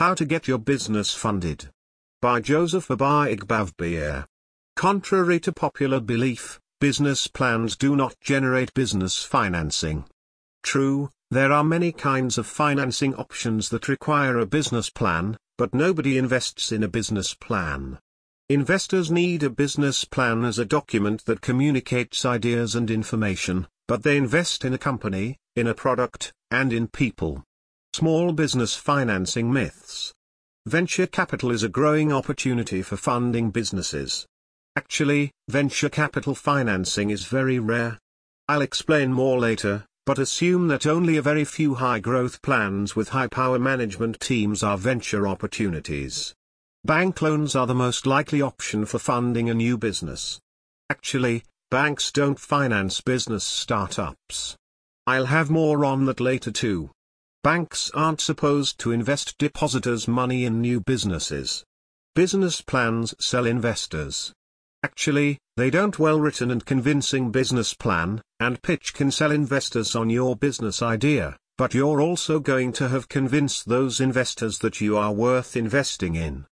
How to Get Your Business Funded. By Joseph Obaigbavbiere Contrary to popular belief, business plans do not generate business financing. True, there are many kinds of financing options that require a business plan, but nobody invests in a business plan. Investors need a business plan as a document that communicates ideas and information, but they invest in a company, in a product, and in people. Small business financing myths. Venture capital is a growing opportunity for funding businesses. Actually, venture capital financing is very rare. I'll explain more later, but assume that only a very few high-growth plans with high-power management teams are venture opportunities. Bank loans are the most likely option for funding a new business. Actually, banks don't finance business startups. I'll have more on that later too. Banks aren't supposed to invest depositors' money in new businesses. Business plans sell investors. Actually, they don't well-written and convincing business plan, and pitch can sell investors on your business idea, but you're also going to have convinced those investors that you are worth investing in.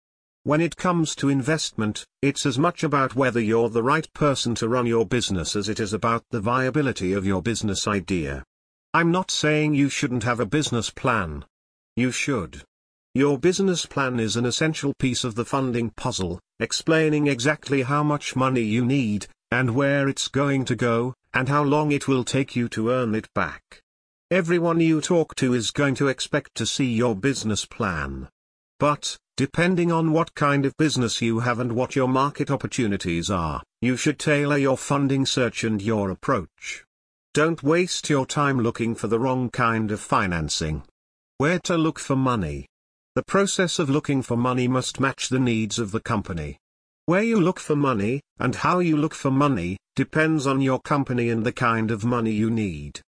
When it comes to investment, it's as much about whether you're the right person to run your business as it is about the viability of your business idea. I'm not saying you shouldn't have a business plan. You should. Your business plan is an essential piece of the funding puzzle, explaining exactly how much money you need, and where it's going to go, and how long it will take you to earn it back. Everyone you talk to is going to expect to see your business plan. But, depending on what kind of business you have and what your market opportunities are, you should tailor your funding search and your approach. Don't waste your time looking for the wrong kind of financing. Where to look for money? The process of looking for money must match the needs of the company. Where you look for money, and how you look for money, depends on your company and the kind of money you need.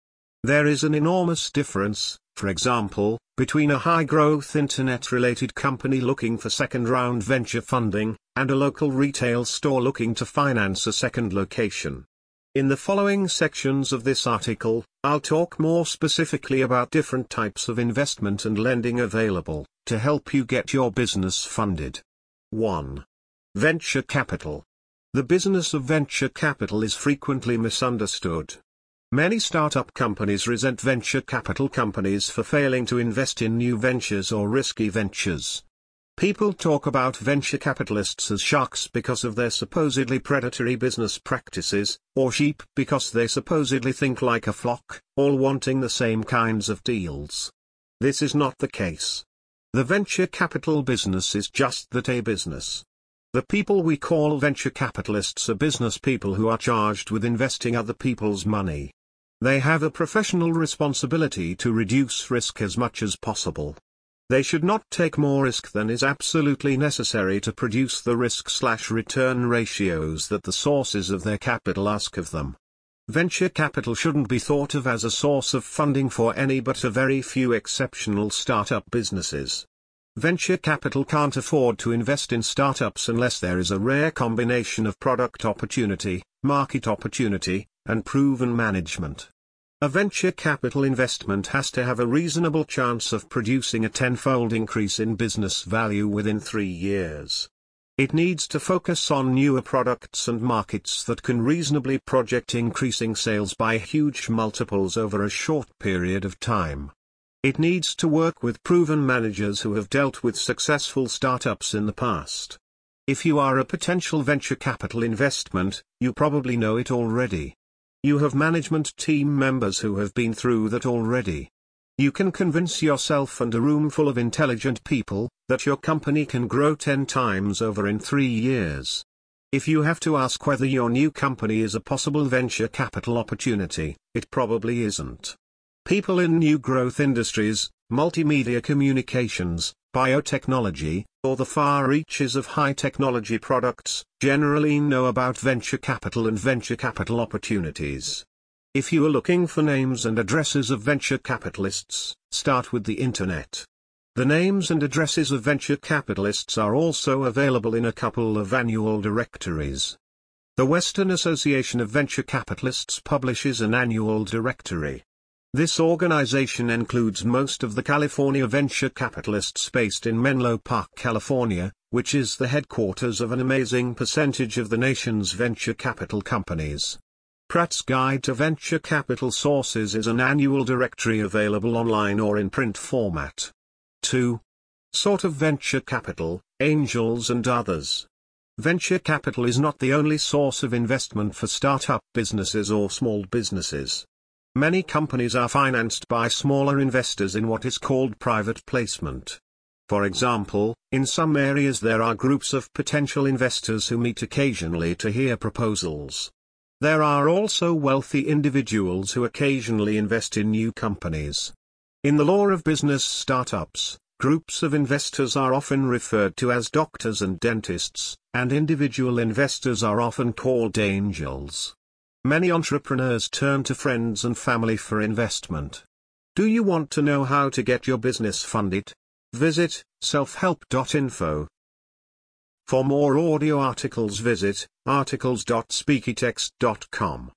There is an enormous difference, for example, between a high-growth internet-related company looking for second-round venture funding, and a local retail store looking to finance a second location. In the following sections of this article, I'll talk more specifically about different types of investment and lending available, to help you get your business funded. 1. Venture Capital. The business of venture capital is frequently misunderstood. Many startup companies resent venture capital companies for failing to invest in new ventures or risky ventures. People talk about venture capitalists as sharks because of their supposedly predatory business practices, or sheep because they supposedly think like a flock, all wanting the same kinds of deals. This is not the case. The venture capital business is just that a business. The people we call venture capitalists are business people who are charged with investing other people's money. They have a professional responsibility to reduce risk as much as possible. They should not take more risk than is absolutely necessary to produce the risk-return ratios that the sources of their capital ask of them. Venture capital shouldn't be thought of as a source of funding for any but a very few exceptional startup businesses. Venture capital can't afford to invest in startups unless there is a rare combination of product opportunity, market opportunity, and proven management. A venture capital investment has to have a reasonable chance of producing a tenfold increase in business value within three years. It needs to focus on newer products and markets that can reasonably project increasing sales by huge multiples over a short period of time. It needs to work with proven managers who have dealt with successful startups in the past. If you are a potential venture capital investment, you probably know it already. You have management team members who have been through that already. You can convince yourself and a room full of intelligent people, that your company can grow 10 times over in 3 years. If you have to ask whether your new company is a possible venture capital opportunity, it probably isn't. People in new growth industries, multimedia communications, biotechnology, or the far reaches of high technology products, generally know about venture capital and venture capital opportunities. If you are looking for names and addresses of venture capitalists, start with the internet. The names and addresses of venture capitalists are also available in a couple of annual directories. The Western Association of Venture Capitalists publishes an annual directory. This organization includes most of the California venture capitalists based in Menlo Park, California, which is the headquarters of an amazing percentage of the nation's venture capital companies. Pratt's Guide to Venture Capital Sources is an annual directory available online or in print format. 2. Sort of venture capital, angels and others. Venture capital is not the only source of investment for startup businesses or small businesses. Many companies are financed by smaller investors in what is called private placement. For example, in some areas there are groups of potential investors who meet occasionally to hear proposals. There are also wealthy individuals who occasionally invest in new companies. In the law of business startups, groups of investors are often referred to as doctors and dentists, and individual investors are often called angels. Many entrepreneurs turn to friends and family for investment. Do you want to know how to get your business funded? Visit selfhelp.info. For more audio articles visit articles.speakytext.com.